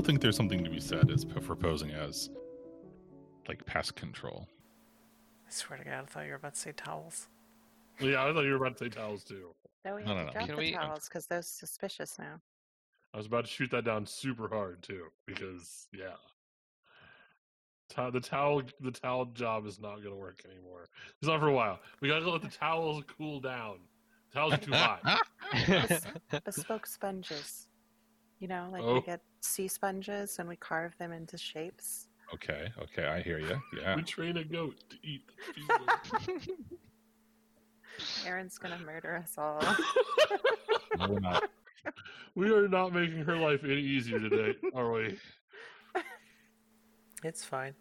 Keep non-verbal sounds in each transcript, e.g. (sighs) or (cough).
I, I still think there's something to be said as for posing as like pest control. I swear to God, I thought you were about to say towels. Yeah, I thought you were about to say towels too. No, we No, have no, to no. drop Can the we- um, towels because they're suspicious now. I was about to shoot that down super hard too, because yeah, Tow- the towel the towel job is not going to work anymore. It's not for a while. We got to let the towels cool down. towels are too hot. (laughs) Bespoke sponges. You know, like Oh. we get sea sponges and we carve them into shapes. Okay, okay, I hear you. Yeah. We train a goat to eat. the people. (laughs) Aaron's gonna murder us all. (laughs) No, we're not. we are not making her life any easier today, are we? (laughs) It's fine.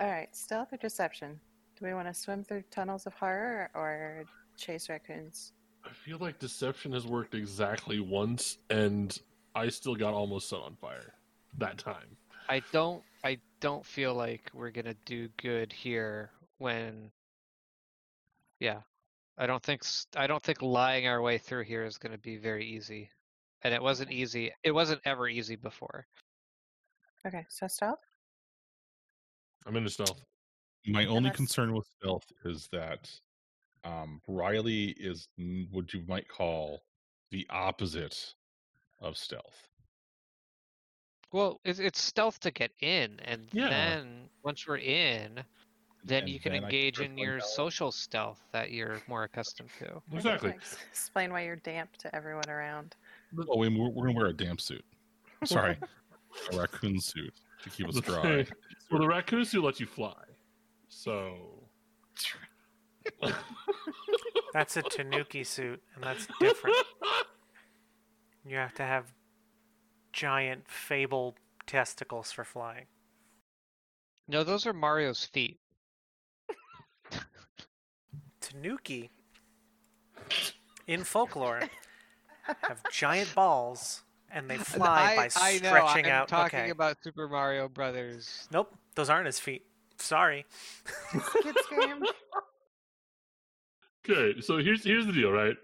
all right, stealth or deception? Do we want to swim through tunnels of horror or chase raccoons? I feel like deception has worked exactly once, and I still got almost set on fire that time. I don't I don't feel like we're gonna do good here when yeah. I don't think I don't think lying our way through here is gonna be very easy. And it wasn't easy. It wasn't ever easy before. Okay, so stealth. I'm into stealth. My only Unless- concern with stealth is that um, Riley is what you might call the opposite of stealth. Well, it's it's stealth to get in, and Yeah. then once we're in, then And you can then engage start in your down. social stealth that you're more accustomed to. Exactly. Explain why you're damp to everyone around. Oh, we, we're, we're gonna wear a damp suit. Sorry, (laughs) a raccoon suit to keep us dry. right. Well, the raccoon suit lets you fly, so That's a Tanuki suit, and that's different. (laughs) You have to have giant fable testicles for flying. No, those are Mario's feet. Tanuki, in folklore, have giant balls, and they (laughs) fly I, by I know, stretching I'm out. talking okay. about Super Mario Brothers. Nope, those aren't his feet. Sorry. (laughs) Kids game. (laughs) okay. So here's here's the deal, right?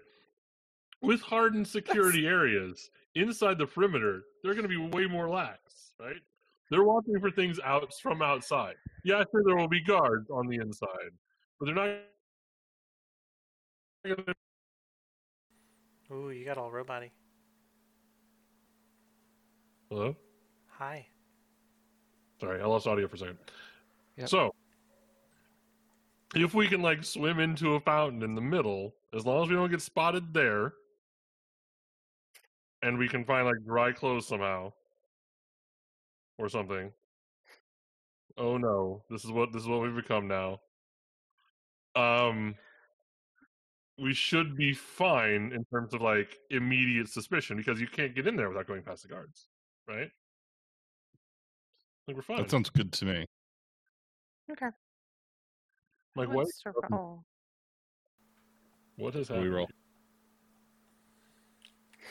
With hardened security areas inside the perimeter, they're going to be way more lax, right? They're watching for things out from outside. Yeah, sure, there will be guards on the inside, but they're not. gonna- Ooh, you got all roboty. Hello. Hi. Sorry, I lost audio for a second. Yep. So, if we can like swim into a fountain in the middle, as long as we don't get spotted there, and we can find like dry clothes somehow, or something. Oh no, this is what this is what we've become now. Um, we should be fine in terms of like immediate suspicion because you can't get in there without going past the guards, right? I think we're fine. That sounds good to me. Okay. like Who what? wants to roll? What has What do happened? we roll?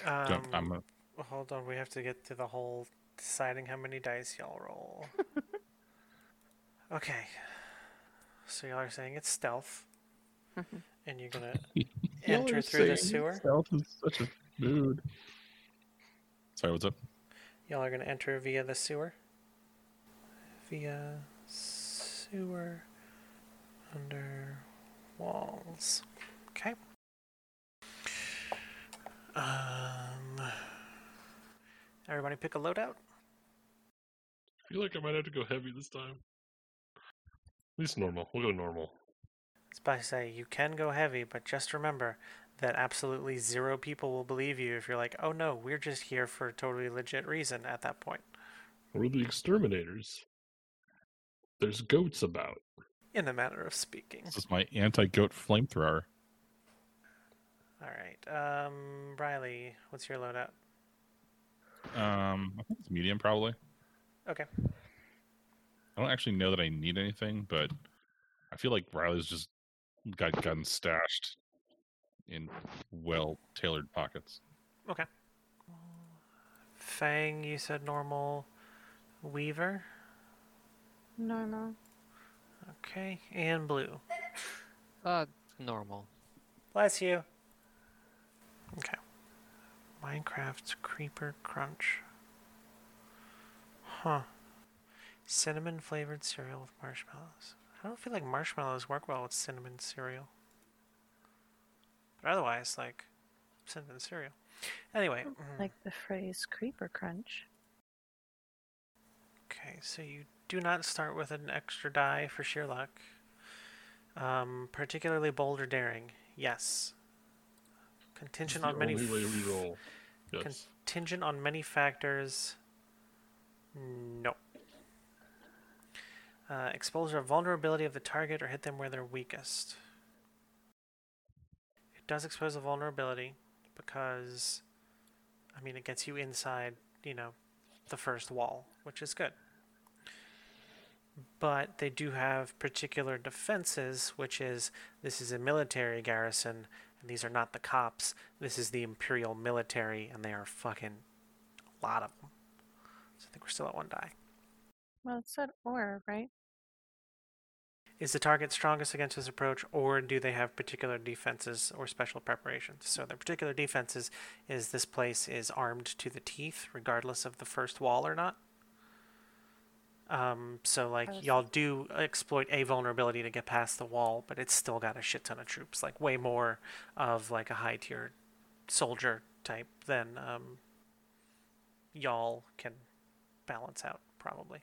Um, I'm a- Hold on, we have to get to the whole deciding how many dice y'all roll. (laughs) okay. So y'all are saying it's stealth, (laughs) and you're gonna (laughs) enter through the saying sewer. Stealth is such a mood. Sorry, what's up? Y'all are gonna enter via the sewer. Via sewer under walls. Okay. Um. Everybody pick a loadout. I feel like I might have to go heavy this time. At least normal. We'll go normal. It's by say you can go heavy, but just remember that absolutely zero people will believe you if you're like, oh no, we're just here for a totally legit reason at that point. We're the exterminators. There's goats about. In a matter of speaking. This is my anti-goat flamethrower. All right. Um, Riley, what's your loadout? Um, I think it's medium probably. Okay. I don't actually know that I need anything, but I feel like Riley's just got guns stashed in well tailored pockets. Okay. Fang, you said normal. Weaver. Normal. Okay. And blue. Uh, normal. Bless you. Okay. Minecraft's Creeper Crunch. Huh. Cinnamon flavored cereal with marshmallows. I don't feel like marshmallows work well with cinnamon cereal. But otherwise, like cinnamon cereal. Anyway, mm, Like the phrase creeper crunch. okay, so you do not start with an extra die for sheer luck. Um, particularly bold or daring, yes. Contingent on many only way we roll. Yes. Contingent on many factors. No. Uh, exposure of vulnerability of the target or hit them where they're weakest. It does expose a vulnerability because, I mean, it gets you inside, you know, the first wall, which is good. But they do have particular defenses, which is this is a military garrison, these are not the cops. This is the Imperial military, and they are fucking a lot of them. So I think we're still at one die. Well, it said or, right? Is the target strongest against this approach, or do they have particular defenses or special preparations? So their particular defenses is this place is armed to the teeth, regardless of the first wall or not. Um, so like Yes. y'all do exploit a vulnerability to get past the wall, but it's still got a shit ton of troops, like way more of like a high tier soldier type than um, y'all can balance out probably.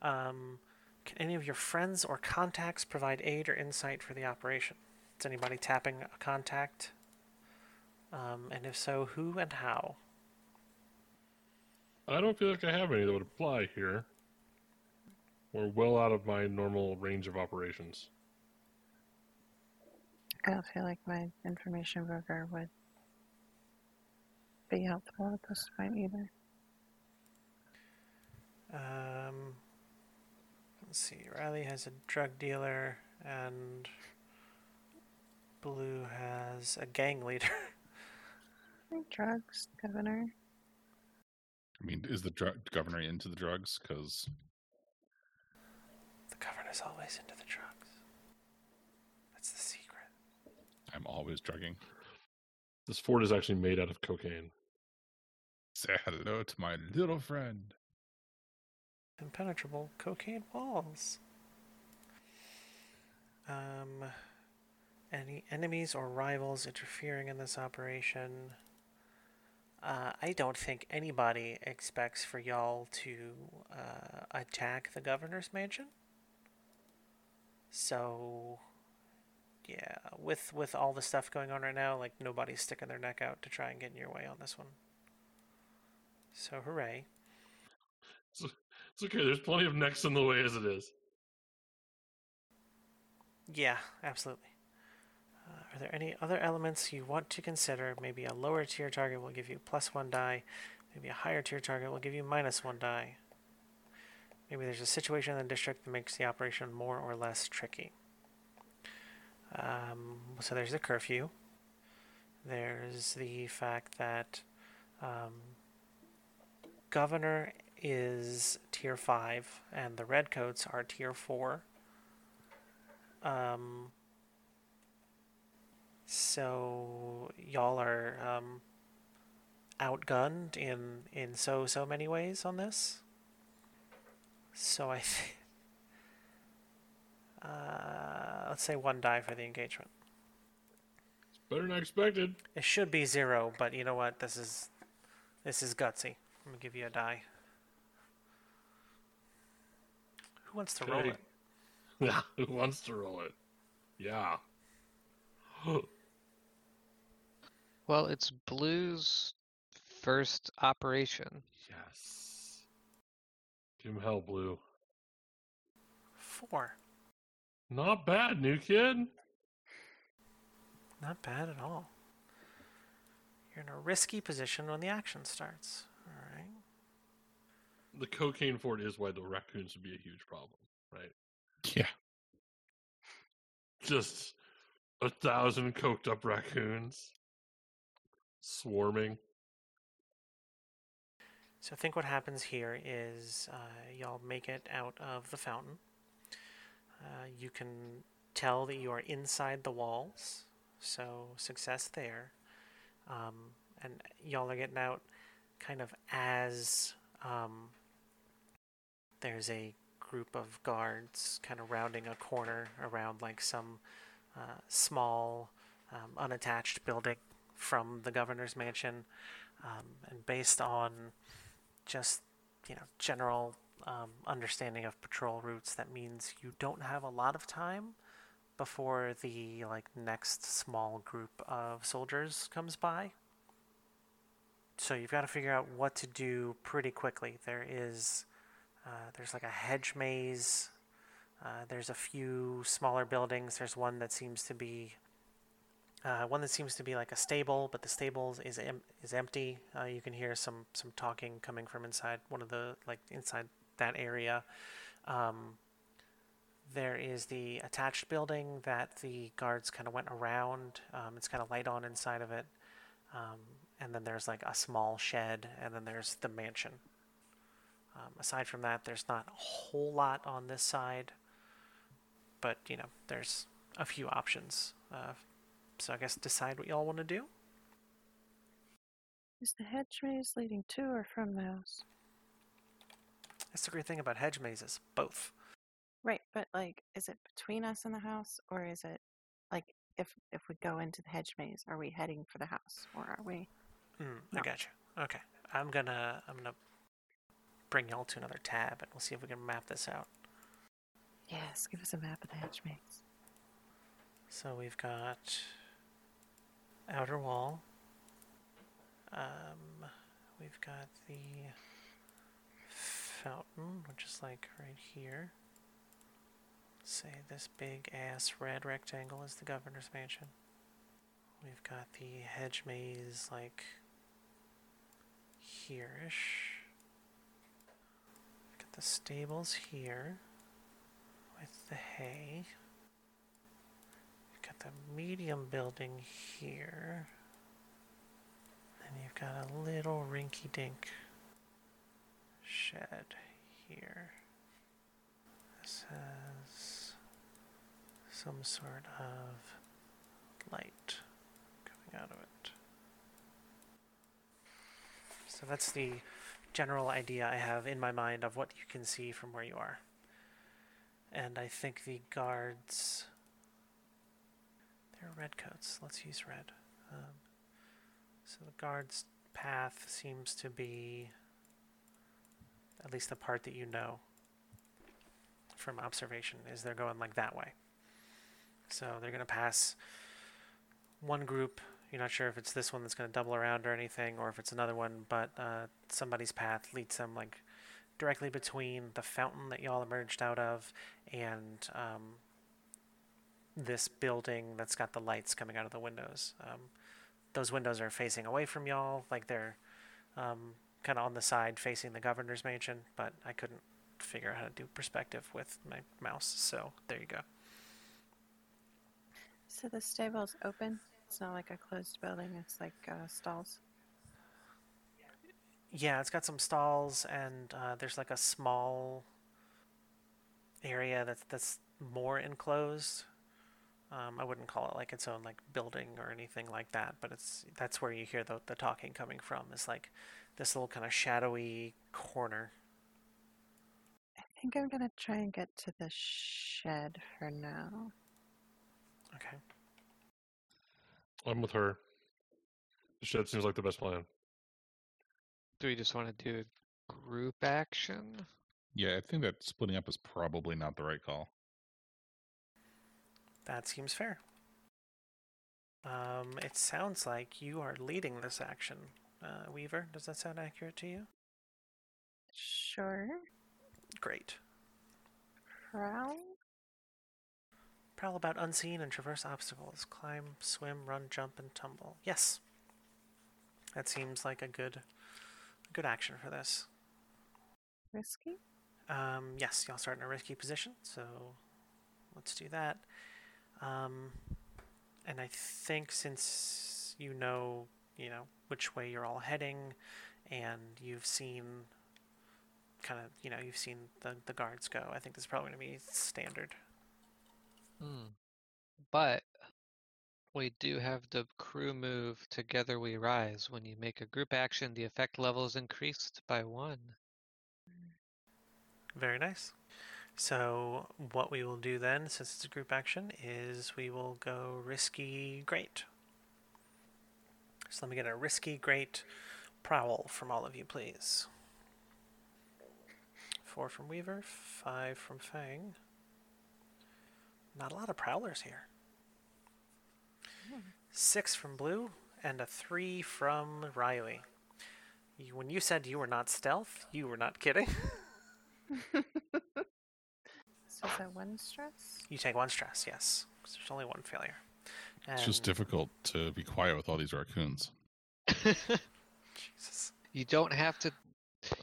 Um, can any of your friends or contacts provide aid or insight for the operation? Is anybody tapping a contact? Um, and if so, who and how? I don't feel like I have any that would apply here. We're well out of my normal range of operations. I don't feel like my information broker would be helpful at this point either. Um, let's see. Riley has a drug dealer, and Blue has a gang leader. (laughs) Drugs, governor. I mean, is the dr- governor into the drugs? Because the governor's always into the drugs. That's the secret. I'm always drugging. This fort is actually made out of cocaine. Say hello to my little friend. impenetrable cocaine walls. Um, any enemies or rivals interfering in this operation? Uh, I don't think anybody expects for y'all to uh, attack the governor's mansion. So, yeah, with with all the stuff going on right now, like nobody's sticking their neck out to try and get in your way on this one. So, hooray! It's okay, there's plenty of necks in the way as it is. Yeah, absolutely. Uh, are there any other elements you want to consider? Maybe a lower tier target will give you plus one die. Maybe a higher tier target will give you minus one die. Maybe there's a situation in the district that makes the operation more or less tricky. Um, so there's the curfew. There's the fact that um, governor is tier 5 and the redcoats are tier 4. Um, so y'all are um, outgunned in in so so many ways on this. So I, th- (laughs) uh, let's say one die for the engagement. It's better than I expected. It should be zero, but you know what? This is this is gutsy. I'm gonna give you a die. Who wants to roll it? (laughs) Yeah, who wants to roll it? Yeah. (gasps) Well, it's Blue's first operation. yes. Give him hell, Blue. Four. Not bad, new kid. Not bad at all. You're in a risky position when the action starts. All right. The cocaine fort is why the raccoons would be a huge problem, right? Yeah. Just a thousand coked up raccoons swarming. So I think what happens here is uh, y'all make it out of the fountain. Uh, you can tell that you are inside the walls, so success there. Um, and y'all are getting out kind of as um, there's a group of guards kind of rounding a corner around like some uh, small, um, unattached building from the governor's mansion. Um, and based on just you know general um, understanding of patrol routes, that means you don't have a lot of time before the like next small group of soldiers comes by. So you've got to figure out what to do pretty quickly. There is uh, there's like a hedge maze. Uh, there's a few smaller buildings. There's one that seems to be uh, one that seems to be like a stable, but the stable is em- is empty. Uh, you can hear some some talking coming from inside one of the like inside that area. Um, there is the attached building that the guards kind of went around. Um, it's kind of light on inside of it. Um, and then there's like a small shed, and then there's the mansion. Um, aside from that, there's not a whole lot on this side, but you know, there's a few options. Uh, so I guess decide what y'all want to do. Is the hedge maze leading to or from the house? That's the great thing about hedge mazes, both. Right, but like, is it between us and the house, or is it like if if we go into the hedge maze, are we heading for the house, or are we? Mm, I No. gotcha. Okay, I'm gonna I'm gonna bring y'all to another tab, and we'll see if we can map this out. Yes, give us a map of the hedge maze. So we've got outer wall. Um, we've got the fountain, which is like right here. Say this big ass red rectangle is the governor's mansion. We've got the hedge maze like here-ish. Got the stables here with the hay. Got the medium building here. And you've got a little rinky dink shed here. This has some sort of light coming out of it. So that's the general idea I have in my mind of what you can see from where you are. And I think the guards. They're. Let's use red. Um, so the guard's path seems to be. At least the part that you know from observation is they're going like that way. So they're going to pass one group. You're not sure if it's this one that's going to double around or anything, or if it's another one, but uh, somebody's path leads them like directly between the fountain that y'all emerged out of and um, this building that's got the lights coming out of the windows. Um, those windows are facing away from y'all, like they're um, kind of on the side facing the governor's mansion, but I couldn't figure out how to do perspective with my mouse, so there you go. So the stable's open. It's not like a closed building. It's like uh, stalls. Yeah, it's got some stalls and uh, there's like a small area that's that's more enclosed. Um, I wouldn't call it like its own like building or anything like that, but it's that's where you hear the the talking coming from. Is like this little kind of shadowy corner. I think I'm gonna try and get to the shed for now. Okay. I'm with her. The shed seems like the best plan. Do we just want to do a group action? Yeah, I think that splitting up is probably not the right call. That seems fair. Um, it sounds like you are leading this action, uh, Weaver. Does that sound accurate to you? Sure. Great. Prowl. Prowl about unseen and traverse obstacles. Climb, swim, run, jump, and tumble. Yes. That seems like a good, good action for this. Risky. Um, yes, y'all start in a risky position, so let's do that. Um, and I think since you know, you know which way you're all heading, and you've seen, kind of, you know, you've seen the the guards go. I think this is probably going to be standard. Hmm. But we do have the crew move Together We Rise. When you make a group action, the effect level is increased by one. Very nice. So what we will do then, since it's a group action, is we will go risky great. So let me get a risky great prowl from all of you, please. Four from Weaver, five from Fang. Not a lot of prowlers here. Six from Blue, and a three from Riley. When you said you were not stealth, you were not kidding. (laughs) So is that one stress? You take one stress, yes. 'cause There's only one failure. It's just difficult to be quiet with all these raccoons. (laughs) Jesus. you don't have to.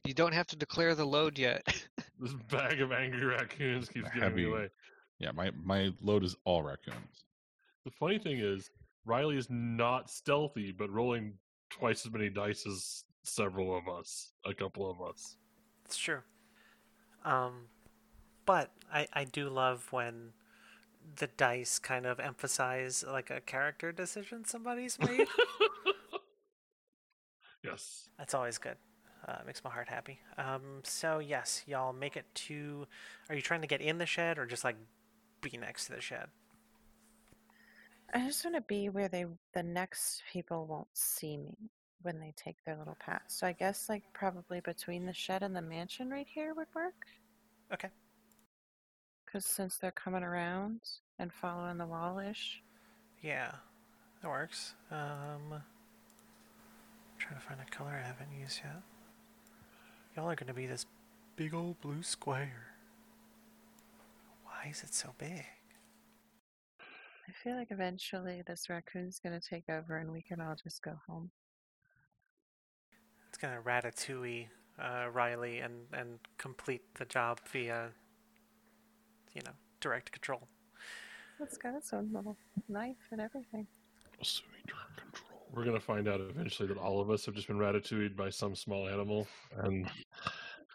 You don't have to declare the load yet. (laughs) This bag of angry raccoons keeps giving Heavy. me away. Yeah, my my load is all raccoons. The funny thing is, Riley is not stealthy, but rolling twice as many dice as several of us, a couple of us. It's true. Um, but I, I do love when the dice kind of emphasize like a character decision somebody's (laughs) made. Yes. That's always good. Uh, makes my heart happy. Um, so yes, y'all make it to. Are you trying to get in the shed or just like be next to the shed? I just want to be where they the next people won't see me when they take their little pass. So I guess like probably between the shed and the mansion right here would work. Okay. Because since they're coming around and following the wall-ish, Yeah, that works. Um, trying to find a color I haven't used yet. Y'all are gonna be this big old blue square. Why is it so big? I feel like eventually this raccoon's gonna take over and we can all just go home. It's gonna ratatouille uh, Riley and and complete the job via, you know, direct control. It's got its own little knife and everything. Assuming direct control. We're gonna find out eventually that all of us have just been ratatouilled by some small animal, and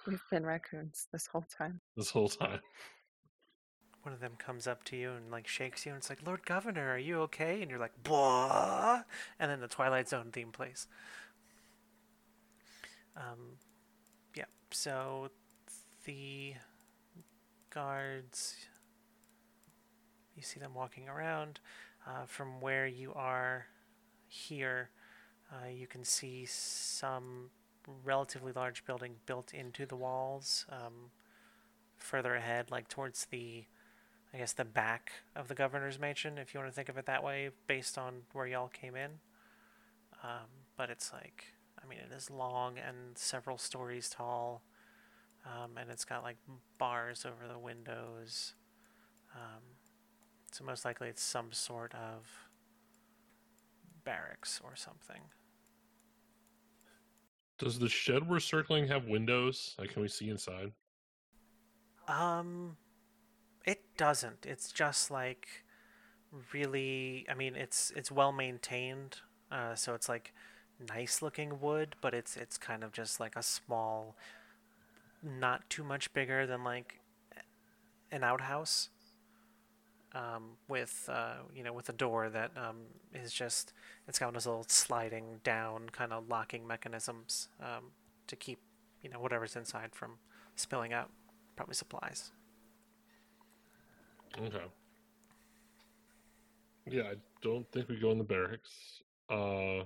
We've been raccoons this whole time. this whole time. One of them comes up to you and like shakes you and it's like, Lord Governor, are you okay? And you're like, Blah and then the Twilight Zone theme plays. Um yeah, so the guards you see them walking around. Uh, from where you are here, uh, you can see some relatively large building built into the walls. Um, further ahead, like towards the, I guess the back of the governor's mansion, if you want to think of it that way, based on where y'all came in. Um, but it's like, I mean, it is long and several stories tall, um, and it's got like bars over the windows. Um, so most likely it's some sort of barracks or something. Does the shed we're circling have windows? Like, can we see inside? Um, it doesn't. It's just like really. I mean, it's it's well maintained. Uh, so it's like nice looking wood, but it's it's kind of just like a small, not too much bigger than like an outhouse. Um, with uh, you know, with a door that um, is just it's got those little sliding down kind of locking mechanisms um, to keep you know whatever's inside from spilling out. Probably supplies. Okay. Yeah, I don't think we go in the barracks. Uh,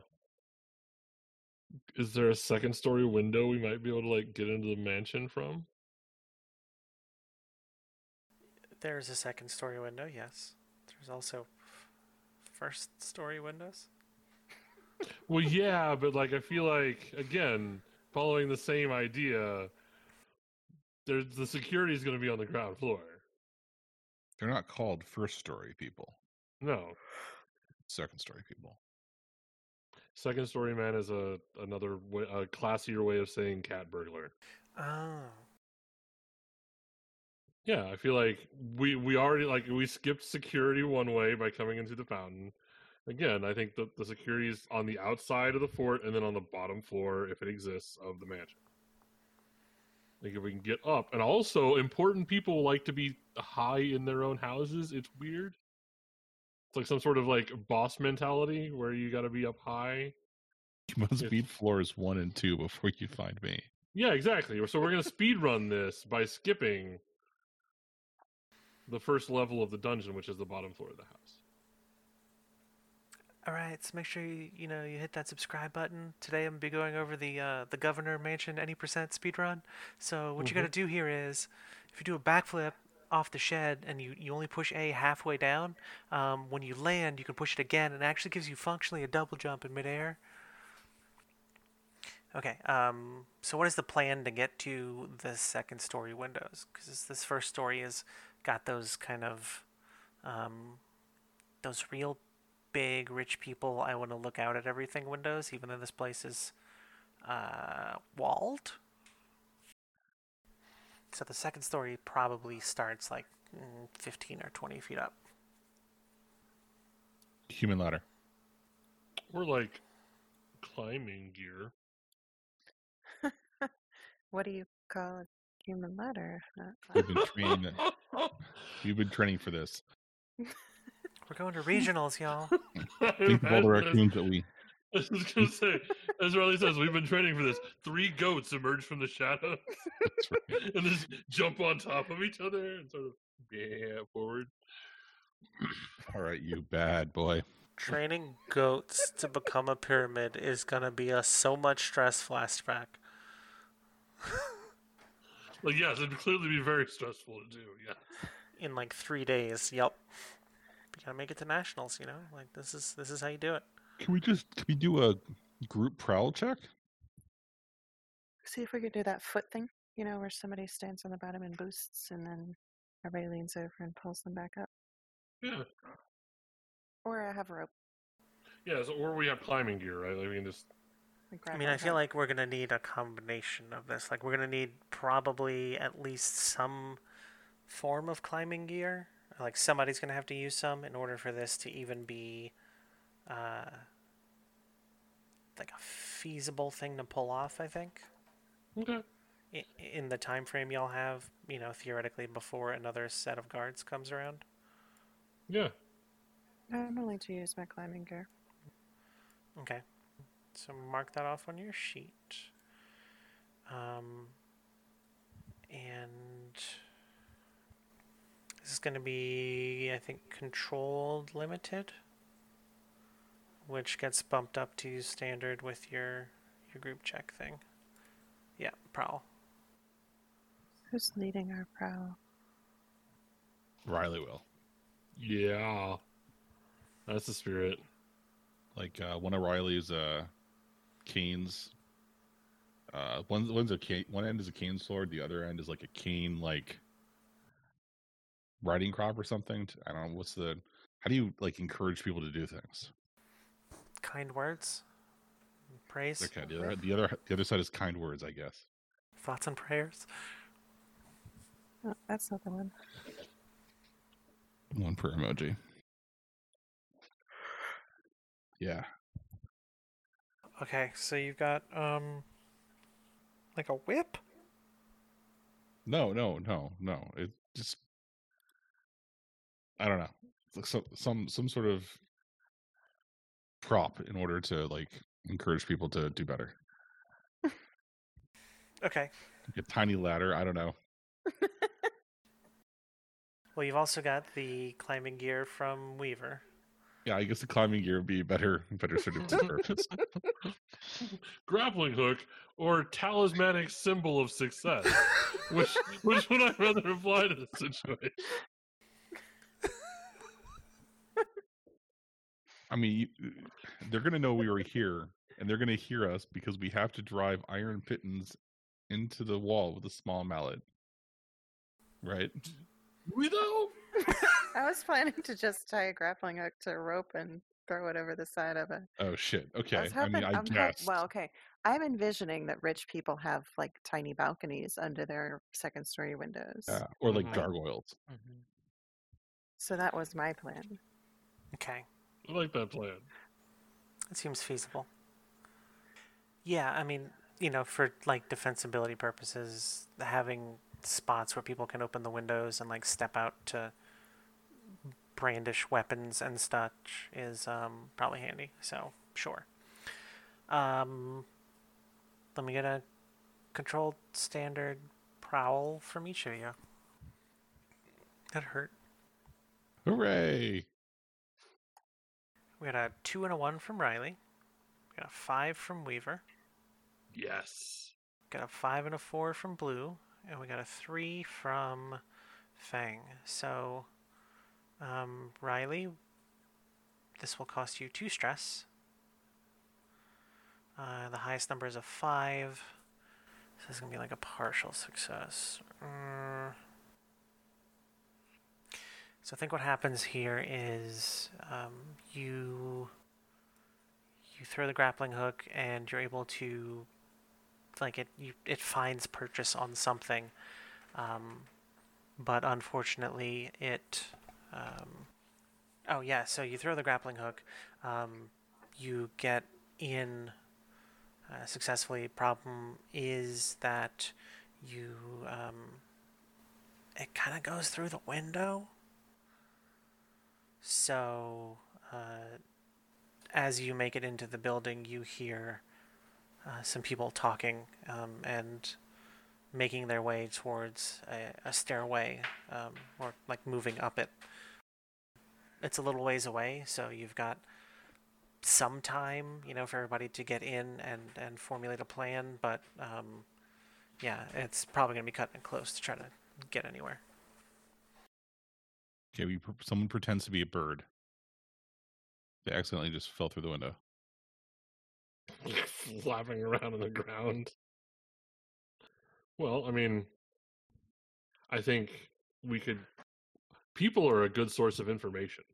is there a second story window we might be able to like get into the mansion from? There's a second story window, yes. There's also first story windows. Well, yeah, but like I feel like again, following the same idea, there's the security is going to be on the ground floor. They're not called first story people. No, Second story people. Second story man is a another way, a classier way of saying cat burglar. Oh. Yeah, I feel like we we already like we skipped security one way by coming into the fountain. Again, I think the the security is on the outside of the fort and then on the bottom floor, if it exists, of the mansion. Like if we can get up, and also important people like to be high in their own houses. It's weird. It's like some sort of like boss mentality where you got to be up high. You must Yes. beat floors one and two before you find me. Yeah, exactly. So we're gonna speed run this by skipping the first level of the dungeon, which is the bottom floor of the house. All right, so make sure you you know you hit that subscribe button. Today I'm gonna be going over the uh, the Governor Mansion any percent speed run. So what you got to do here is, if you do a backflip off the shed and you, you only push A halfway down, um, when you land you can push it again and it actually gives you functionally a double jump in midair. Okay, um, so what is the plan to get to the second story windows? Because this first story has got those kind of um, those real big rich people I want to look out at everything windows, even though this place is uh, walled. So the second story probably starts like mm, 15 or 20 feet up. Human ladder. Or like climbing gear. (laughs) What do you call a human ladder? if not We've been training. (laughs) We've been training for this. (laughs) We're going to regionals, y'all. Think of all the raccoons that we. (laughs) I was gonna say, as Riley says, we've been training for this. Three goats emerge from the shadows (laughs) right. (laughs) and just jump on top of each other and sort of yeah forward. (clears throat) All right, you bad boy. Training goats to become a pyramid is gonna be a so much stress flashback. Like yes, it'd clearly be very stressful to do. Yeah. in like three days. Yep. You gotta make it to nationals, you know. Like this is this is how you do it. Can we just can we do a group prowl check? See if we could do that foot thing, you know, where somebody stands on the bottom and boosts, and then everybody leans over and pulls them back up. Yeah. Or I have a rope. Yeah. So, or we have climbing gear, right? Like we can just. I mean, I feel like we're gonna need a combination of this. Like we're gonna need probably at least some form of climbing gear. Like somebody's gonna have to use some in order for this to even be uh, like a feasible thing to pull off. I think. Okay. I- In the time frame y'all have, you know, theoretically before another set of guards comes around. Yeah. I'm willing to use my climbing gear. Okay. So mark that off on your sheet. Um, and this is going to be, I think, controlled limited, which gets bumped up to standard with your your group check thing. Yeah, prowl. Who's leading our prowl? Riley will. Yeah. That's the spirit. Like uh, one of Riley's uh, canes. Uh, one one's a cane. One end is a cane sword. The other end is like a cane like riding crop or something. I don't know what's the. How do you like encourage people to do things? Kind words, praise, Okay, the other the other the other side is kind words, I guess. thoughts and prayers. Oh, that's not the one. One per emoji. Yeah. Okay, so you've got um, like a whip. No, no, no, no. It just I don't know. It's like some some some sort of prop in order to like encourage people to do better. (laughs) Okay. Like a tiny ladder. I don't know. (laughs) Well, you've also got the climbing gear from Weaver. Yeah, I guess the climbing gear would be better better suited to the purpose. (laughs) Grappling hook or talismanic symbol of success. which which would I rather apply to this situation? I mean, they're gonna know we were here, and they're gonna hear us because we have to drive iron pitons into the wall with a small mallet. Right? We though? (laughs) (laughs) I was planning to just tie a grappling hook to a rope and throw it over the side of it. Oh shit. I Okay. I mean, hoping- I I'm hop- guess. well, okay. I'm envisioning that rich people have like tiny balconies under their second story windows. Yeah, or like Mhm. gargoyles. Mhm. So that was my plan. Okay, I like that plan. It seems feasible. Yeah, I mean, you know, for like defensibility purposes, having spots where people can open the windows and like step out to brandish weapons and such is um, probably handy. So sure. Um, let me get a controlled standard prowl from each of you. That hurt. Hooray! We got a two and a one from Riley. We got a five from Weaver. Yes. Got a five and a four from Blue, and we got a three from Fang. So, um, Riley, this will cost you two stress. Uh, the highest number is a five. So this is gonna be like a partial success. Mm. So I think what happens here is um, you you throw the grappling hook and you're able to like it you, it finds purchase on something. Um, but unfortunately it um, oh yeah so you throw the grappling hook um, you get in uh, successfully. Problem is that you um, it kind of goes through the window so uh, as you make it into the building you hear uh, some people talking um, and making their way towards a, a stairway um, or like moving up it. It's a little ways away, so you've got some time, you know, for everybody to get in and, and formulate a plan. But um, yeah, it's probably going to be cutting close to try to get anywhere. Okay, we, someone pretends to be a bird. They accidentally just fell through the window. (laughs) Flapping around on the ground. Well, I mean, I think we could. People are a good source of information.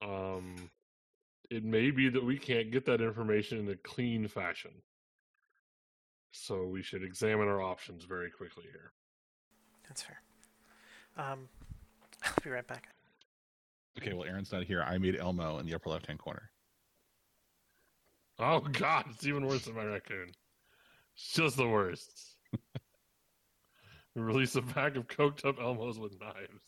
Um, it may be that we can't get that information in a clean fashion. So we should examine our options very quickly here. That's fair. Um, I'll be right back. Okay, well, Aaron's not here. I made Elmo in the upper left hand corner. Oh God, it's even worse than my raccoon. It's just the worst. we (laughs) release a pack of coked up Elmos with knives.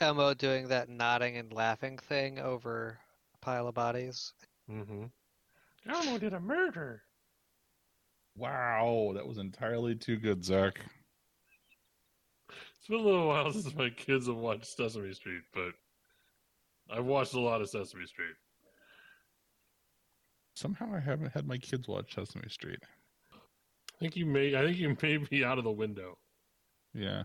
Elmo doing that nodding and laughing thing over a pile of bodies. Mm-hmm. Elmo did a murder. Wow, that was entirely too good, Zach. It's been a little while since my kids have watched Sesame Street, but I've watched a lot of Sesame Street. Somehow I haven't had my kids watch Sesame Street. I think you may. I think you may be out of the window. Yeah.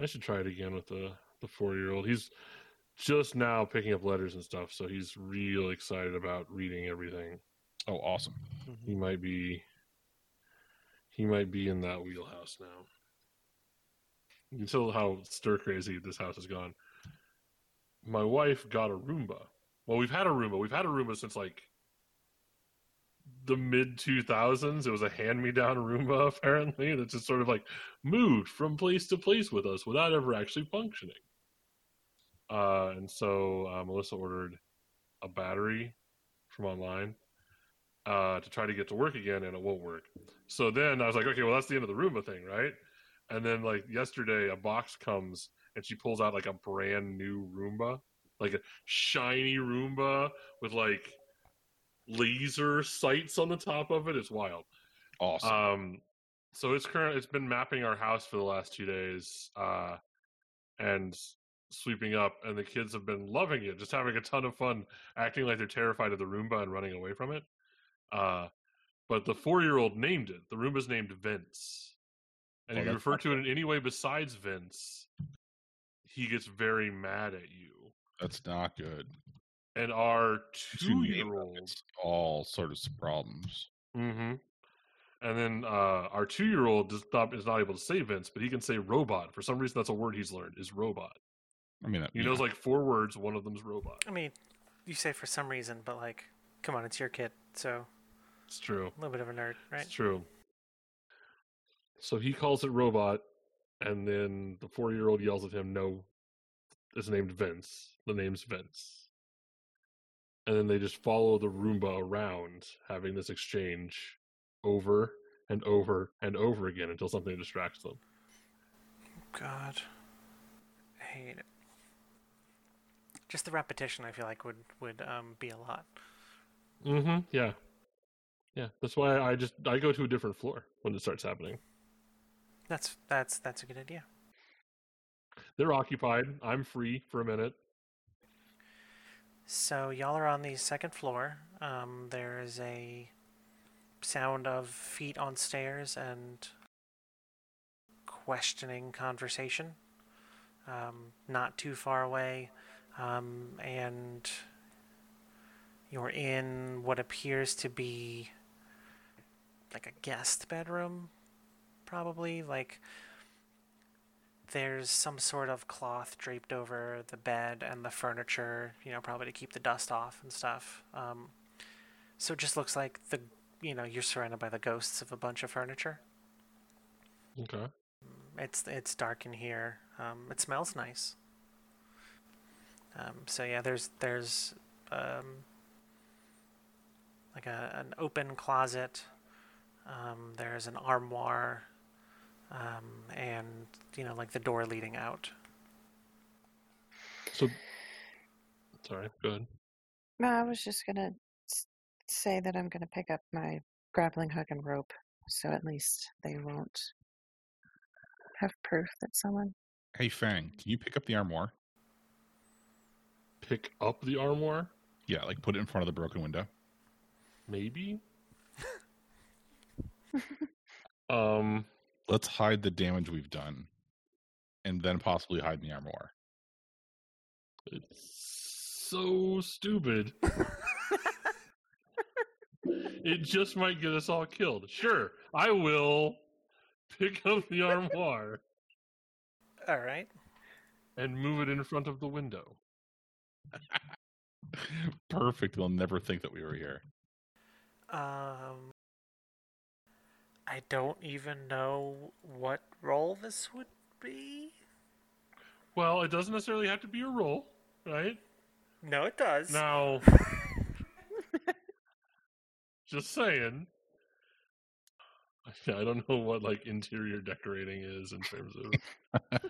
I should try it again with the the four year old. He's just now picking up letters and stuff, so he's real excited about reading everything. Oh, awesome. Mm-hmm. He might be. He might be in that wheelhouse now. You can tell how stir crazy this house has gone. My wife got a Roomba. Well, we've had a Roomba. We've had a Roomba since like the mid 2000s. It was a hand me down Roomba, (laughs) apparently, that just sort of like moved from place to place with us without ever actually functioning. Uh, and so uh, Melissa ordered a battery from online uh, to try to get to work again, and it won't work. So then I was like, okay, well, that's the end of the Roomba thing, right? And then, like, yesterday, a box comes and she pulls out like a brand new Roomba, like a shiny Roomba with like laser sights on the top of it. It's wild. Awesome. Um, so it's current. It's been mapping our house for the last two days, uh, and sweeping up, and the kids have been loving it, just having a ton of fun, acting like they're terrified of the Roomba and running away from it. Uh, but the four-year-old named it. The Roomba's named Vince, and Oh, if you refer to it in any way besides Vince, he gets very mad at you. That's not good. And our Two name two-year-old all sorts of problems. Mm-hmm. And then uh, our two-year-old does not is not able to say Vince, but he can say robot. For some reason, that's a word he's learned is robot. I mean, He yeah. knows like four words. One of them's robot. I mean, you say for some reason, but like, come on, it's your kid, so It's true. a little bit of a nerd, right? It's true. So he calls it robot, and then the four-year-old yells at him, "No, it's named Vince. The name's Vince." And then they just follow the Roomba around, having this exchange over and over and over again until something distracts them. God, I hate it. Just the repetition, I feel like would would um, be a lot. Mm-hmm. Yeah. Yeah, that's why I just I go to a different floor when it starts happening. That's that's that's a good idea. They're occupied. I'm free for a minute. So y'all are on the second floor. Um, there is a sound of feet on stairs and questioning conversation. Um, not too far away, um, and you're in what appears to be like a guest bedroom, probably like there's some sort of cloth draped over the bed and the furniture, you know, probably to keep the dust off and stuff. Um, so it just looks like the, you know, you're surrounded by the ghosts of a bunch of furniture. Okay. It's it's dark in here. Um, it smells nice. Um, so yeah, there's there's um, like a an open closet. Um, there's an armoire, um, and you know like the door leading out. So, sorry. Go ahead. No, I was just gonna say that I'm gonna pick up my grappling hook and rope, so at least they won't have proof that someone. Hey Fang, can you pick up the armoire? Pick up the armoire. Yeah, like put it in front of the broken window. Maybe. (laughs) um. Let's hide the damage we've done, and then possibly hide the armoire. It's so stupid. it just might get us all killed. Sure, I will pick up the armoire All right. and move it in front of the window. (laughs) Perfect. They'll never think that we were here. Um, I don't even know what role this would be. Well, it doesn't necessarily have to be a role, right? No, it does. Now, (laughs) just saying. I don't know what like interior decorating is in terms of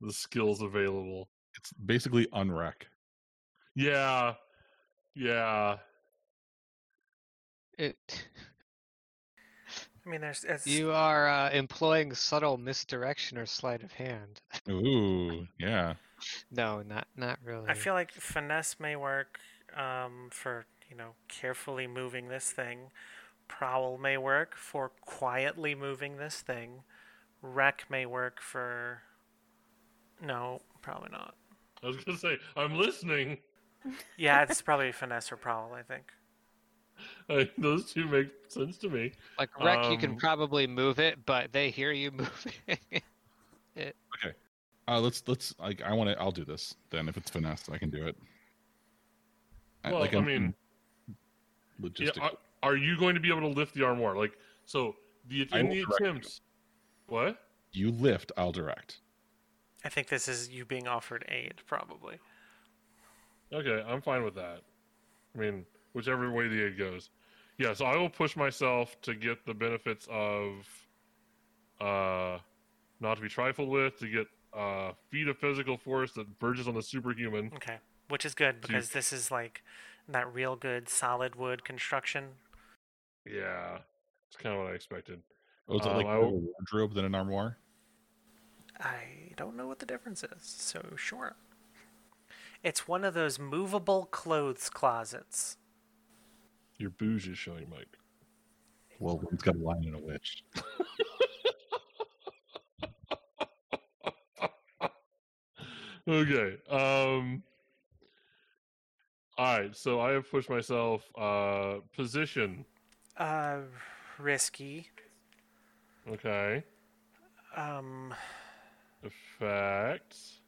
the skills available. It's basically unwreck. Yeah, yeah. It. I mean, there's it's, You are uh, employing subtle misdirection or sleight of hand. Ooh, yeah. (laughs) No, not not really. I feel like finesse may work um, for you know carefully moving this thing. Prowl may work for quietly moving this thing. Wreck may work for. No, probably not. I was gonna say I'm listening. Yeah, it's probably finesse or prowl. I think. (laughs) I, those two make sense to me. like wreck, you can um, probably move it, but they hear you (laughs) moving. It. Okay. Uh, let's let's like I want to. I'll do this then. If it's finesse, I can do it. Well, like, I I'm- mean, Yeah, are, are you going to be able to lift the armoire? Like, so the I in the direct you. attempts. What? you lift, I'll direct. I think this is you being offered aid, probably. Okay, I'm fine with that. I mean, whichever way the aid goes. Yeah, so I will push myself to get the benefits of uh not to be trifled with, to get uh feat of physical force that verges on the superhuman. Okay, which is good So you- because this is like that real good solid wood construction. Yeah. It's kinda what I expected. Oh, it Um, like I will- a wardrobe than an armoire? I don't know what the difference is, so sure. It's one of those movable clothes closets. Your bouge is showing, Mike. Well, one's got a lion and a witch. okay. Um all right, so I have pushed myself. Uh, position. Uh, risky. Okay. Um, Effects.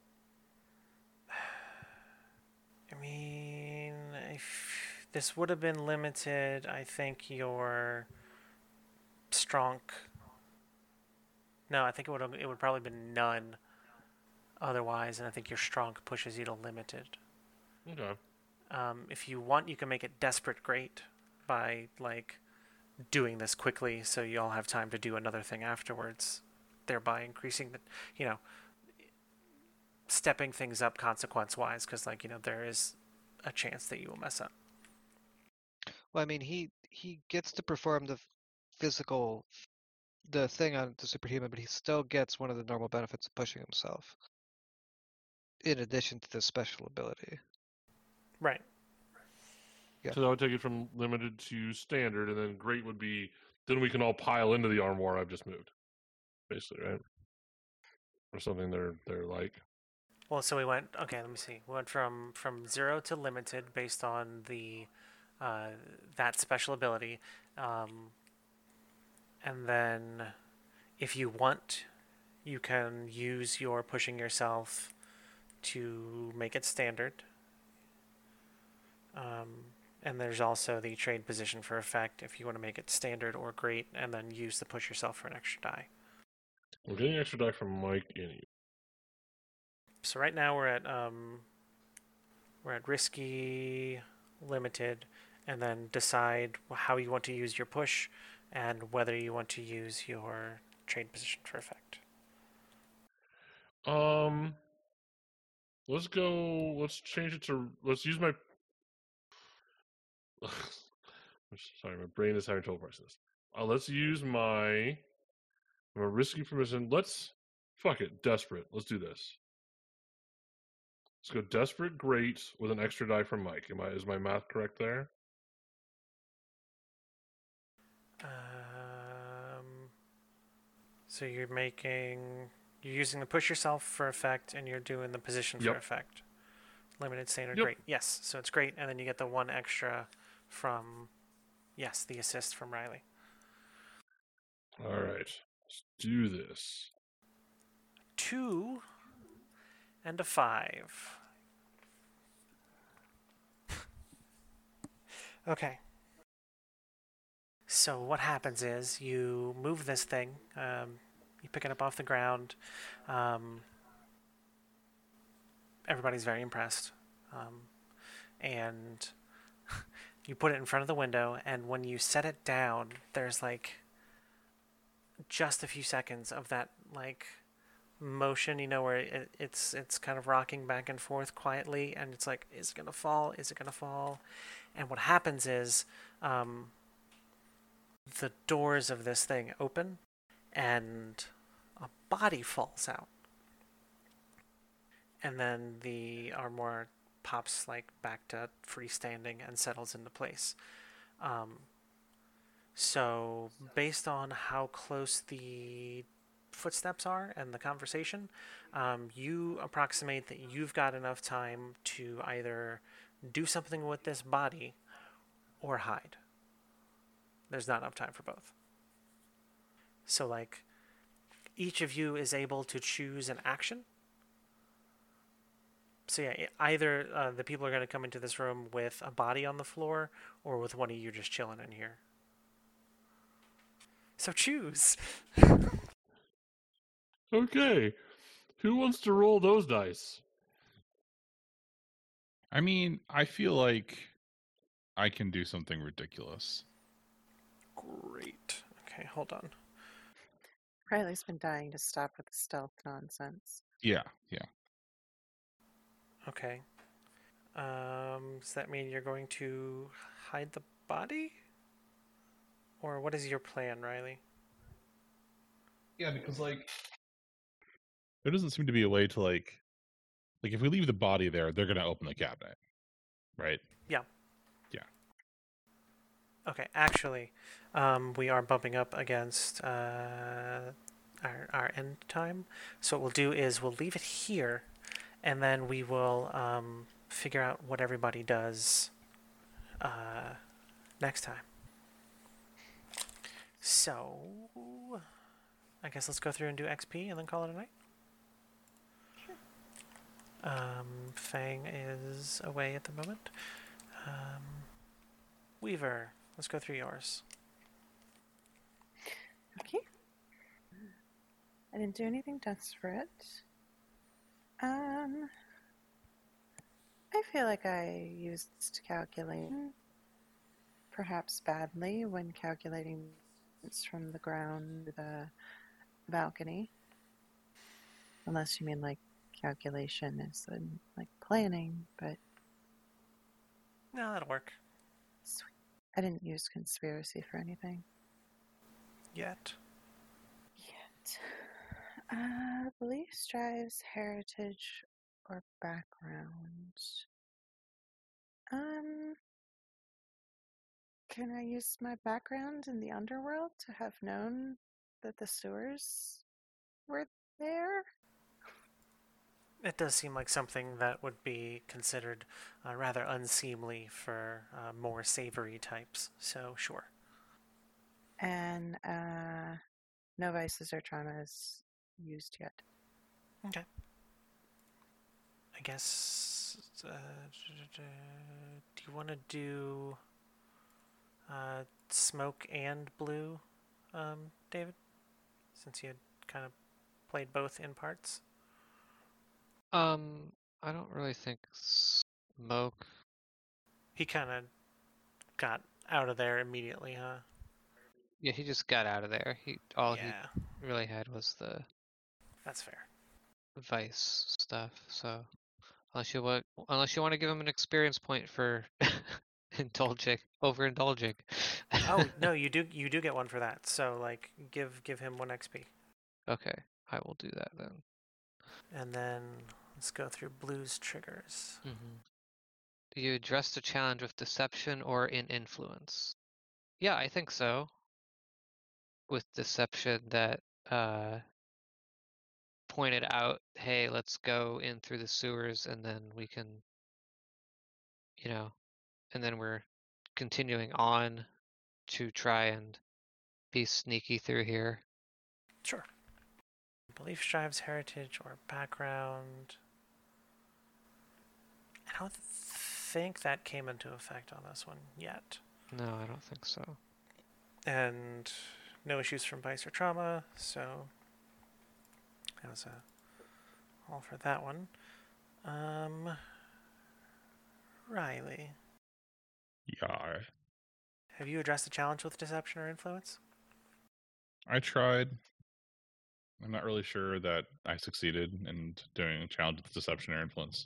I mean, if this would have been limited, I think your strong. No, I think it would have, it would probably been none. Otherwise, and I think your strong pushes you to limited. Okay. Um, if you want, you can make it desperate great by like doing this quickly, so you all have time to do another thing afterwards, thereby increasing the, you know, stepping things up consequence-wise, because like you know there is a chance that you will mess up. Well, I mean, he he gets to perform the physical, the thing on the superhuman, but he still gets one of the normal benefits of pushing himself. In addition to the special ability. Right. Yeah. So that would take it from limited to standard, and then great would be then we can all pile into the armoire I've just moved, basically, right? Or something they're they're like. Well, so we went. Okay, let me see. We went from from zero to limited based on the uh, that special ability, um, and then if you want, you can use your pushing yourself to make it standard. Um, and there's also the trade position for effect if you want to make it standard or great, and then use the push yourself for an extra die. We're getting an extra die from Mike anyway. So right now we're at um, we're at risky, limited, and then decide how you want to use your push, and whether you want to use your trade position for effect. Um, let's go. Let's change it to. Let's use my. (sighs) Sorry, my brain is having trouble processing this. Uh, let's use my. My risky permission. Let's fuck it. Desperate. Let's do this. Let's go desperate. Great with an extra die from Mike. Am I is my math correct there? Um, so you're making you're using the push yourself for effect, and you're doing the position for effect. Limited standard, Yep. great. Yes, so it's great, and then you get the one extra from yes, the assist from Riley. All right. Let's do this. two and a five. (laughs) okay. So what happens is you move this thing, um, you pick it up off the ground. Um, everybody's very impressed, um, and (laughs) you put it in front of the window. And when you set it down, there's like just a few seconds of that like motion, you know, where it, it's it's kind of rocking back and forth quietly, and it's like, is it gonna fall? Is it gonna fall? And what happens is, um, the doors of this thing open, and a body falls out, and then the armoire pops like back to freestanding and settles into place. Um, so, based on how close the footsteps are and the conversation, um, you approximate that you've got enough time to either do something with this body or hide. There's not enough time for both. So, like, each of you is able to choose an action. So, yeah, either uh, the people are going to come into this room with a body on the floor or with one of you just chilling in here. So, choose. (laughs) Okay. Who wants to roll those dice? I mean, I feel like I can do something ridiculous. Great. Okay, hold on. Riley's been dying to stop with the stealth nonsense. Yeah, yeah. Okay. Um, does that mean you're going to hide the body? Or what is your plan, Riley? Yeah, because like there doesn't seem to be a way to like like if we leave the body there, they're gonna open the cabinet. Right? Okay, actually, um, we are bumping up against uh, our, our end time. So what we'll do is we'll leave it here, and then we will um, figure out what everybody does uh, next time. So, I guess let's go through and do XP and then call it a night. Um, Fang is away at the moment. Um, Weaver, let's go through yours. Okay. I didn't do anything desperate. Um, I feel like I used to calculating, perhaps badly, when calculating distance from the ground to the balcony. Unless you mean like calculation is in like planning, but No, that'll work. I didn't use conspiracy for anything Yet. yet. Uh, beliefs, drives, heritage, or background. Um, can I use my background in the underworld to have known that the sewers were there? It does seem like something that would be considered uh, rather unseemly for uh, more savory types. So, sure. And uh, no vices or traumas used yet. Okay. I guess. Uh, do you want to do uh, smoke and blue, um, David? Since you had kind of played both in parts. Um, I don't really think smoke. He kind of got out of there immediately, huh? Yeah, he just got out of there. He all yeah, he really had was the that's fair. vice stuff. So unless you want, unless you want to give him an experience point for (laughs) indulging, overindulging. Oh no, (laughs) you do you do get one for that. So like, give give him one XP, okay, I will do that then. And then let's go through blues triggers. Mm-hmm. Do you address the challenge with deception or in influence? Yeah, I think so. With deception that uh pointed out, hey, let's go in through the sewers and then we can you know, and then we're continuing on to try and be sneaky through here. Sure. Belief drives heritage or background. I don't think that came into effect on this one yet. No, I don't think so. And no issues from vice or trauma, so that was a all for that one. Um, Riley, Yar. have you addressed the challenge with deception or influence? I tried. I'm not really sure that I succeeded in doing a challenge with deception or influence.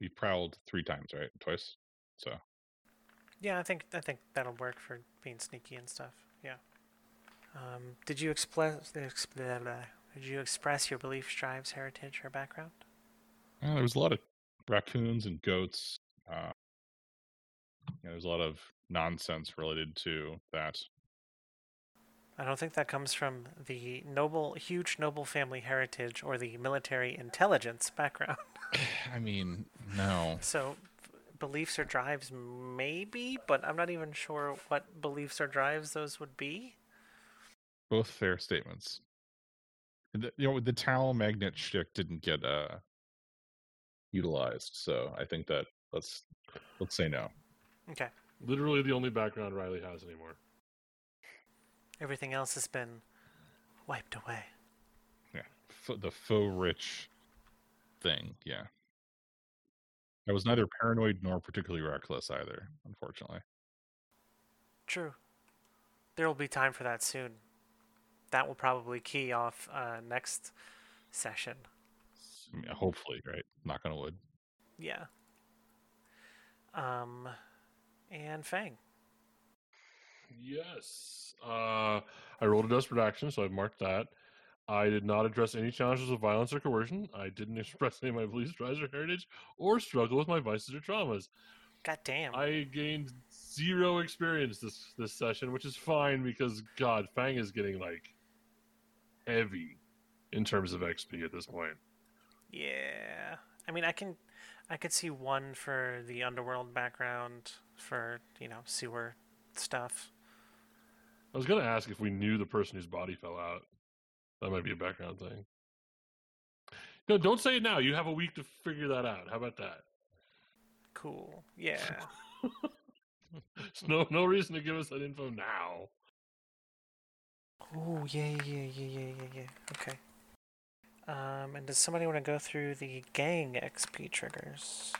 We prowled three times, right? Twice. So Yeah, I think I think that'll work for being sneaky and stuff. Yeah. Um, did you express ex- blah, blah, did you express your beliefs, drives, heritage, or background? uh, there was a lot of raccoons and goats. Uh, yeah, there's a lot of nonsense related to that. I don't think that comes from the noble, huge noble family heritage or the military intelligence background. (laughs) I mean, no. So, f- beliefs or drives, maybe, but I'm not even sure what beliefs or drives those would be. Both fair statements. The, you know, the towel magnet shtick didn't get uh utilized, so I think that let's let's say no. Okay. Literally the only background Riley has anymore. Everything else has been wiped away. Yeah, F- the faux rich thing. Yeah, I was neither paranoid nor particularly reckless either. Unfortunately, True. There will be time for that soon. That will probably key off uh, next session. I mean, hopefully, right? Knock on wood. Yeah. Um, and Fang. Yes. Uh, I rolled a desperate action, so I've marked that. I did not address any challenges of violence or coercion. I didn't (laughs) express any of my beliefs, drives, or heritage, or struggle with my vices or traumas. God damn. I gained zero experience this this session, which is fine because God, Fang is getting like heavy in terms of XP at this point. Yeah. I mean, I can, I could see one for the underworld background for you know sewer stuff. I was gonna ask if we knew the person whose body fell out. That might be a background thing. No, don't say it now. You have a week to figure that out. How about that? Cool. Yeah. (laughs) There's no no reason to give us that info now. Oh yeah, yeah, yeah, yeah, yeah, yeah. Okay. Um, and does somebody want to go through the gang XP triggers?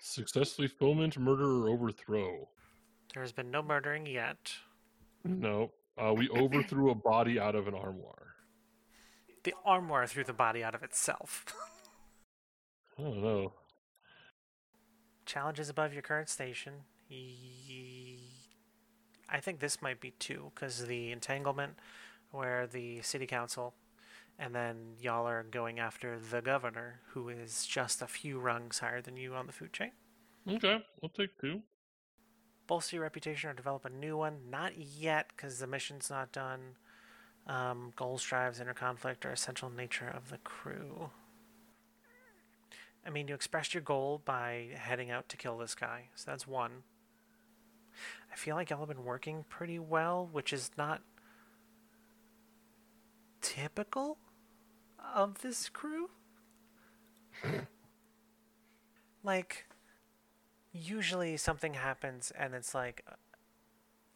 Successfully foment, murder, or overthrow. There has been no murdering yet. No. Uh, we overthrew a body out of an armoire. The armoire threw the body out of itself. I don't know. challenge is above your current station. I think this might be two because the entanglement, where the city council, and then y'all are going after the governor, who is just a few rungs higher than you on the food chain. Okay, we'll take two. Bolster your reputation or develop a new one. Not yet, because the mission's not done. Um, goals, drives, inner conflict are essential nature of the crew. I mean, you expressed your goal by heading out to kill this guy, so that's one. I feel like y'all have been working pretty well, which is not typical of this crew. (clears throat) like, usually something happens and it's like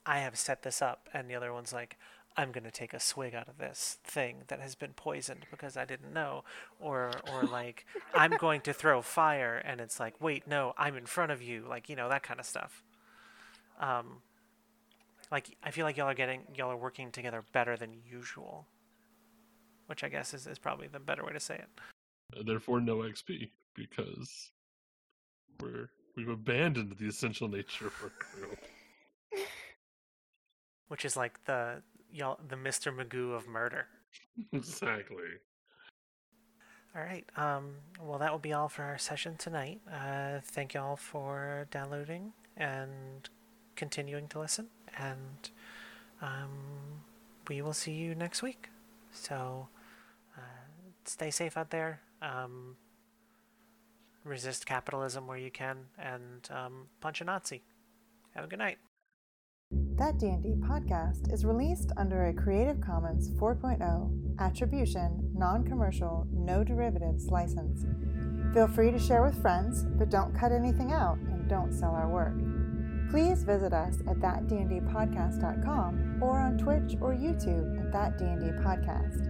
I have set this up and the other one's like I'm going to take a swig out of this thing that has been poisoned because I didn't know or or like I'm going to throw fire and it's like wait no I'm in front of you like you know that kind of stuff. Um like I feel like y'all are getting y'all are working together better than usual which I guess is, is probably the better way to say it. Therefore, no XP because we're we've abandoned the essential nature of our crew. (laughs) which is like the y'all the Mr. Magoo of murder exactly. All right. Um, well, that will be all for our session tonight. Uh, thank you all for downloading and continuing to listen. And um, we will see you next week. So uh, stay safe out there. Um, resist capitalism where you can, and um, punch a Nazi. Have a good night. That D&D podcast is released under a Creative Commons 4.0 attribution, non-commercial, no derivatives license. Feel free to share with friends, but don't cut anything out and don't sell our work. Please visit us at thatdndpodcast.com or on Twitch or YouTube at That D&D Podcast.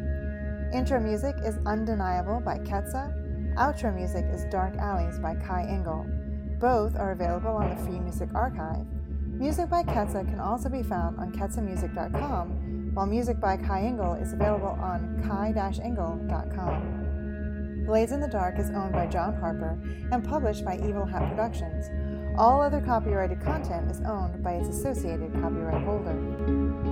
Intro music is Undeniable by Ketsa. Outro music is Dark Alleys by Kai Engel. Both are available on the Free Music Archive. Music by Ketsa can also be found on ketsamusic.com, while music by Kai Engel is available on kai-engel.com. Blades in the Dark is owned by John Harper and published by Evil Hat Productions. All other copyrighted content is owned by its associated copyright holder.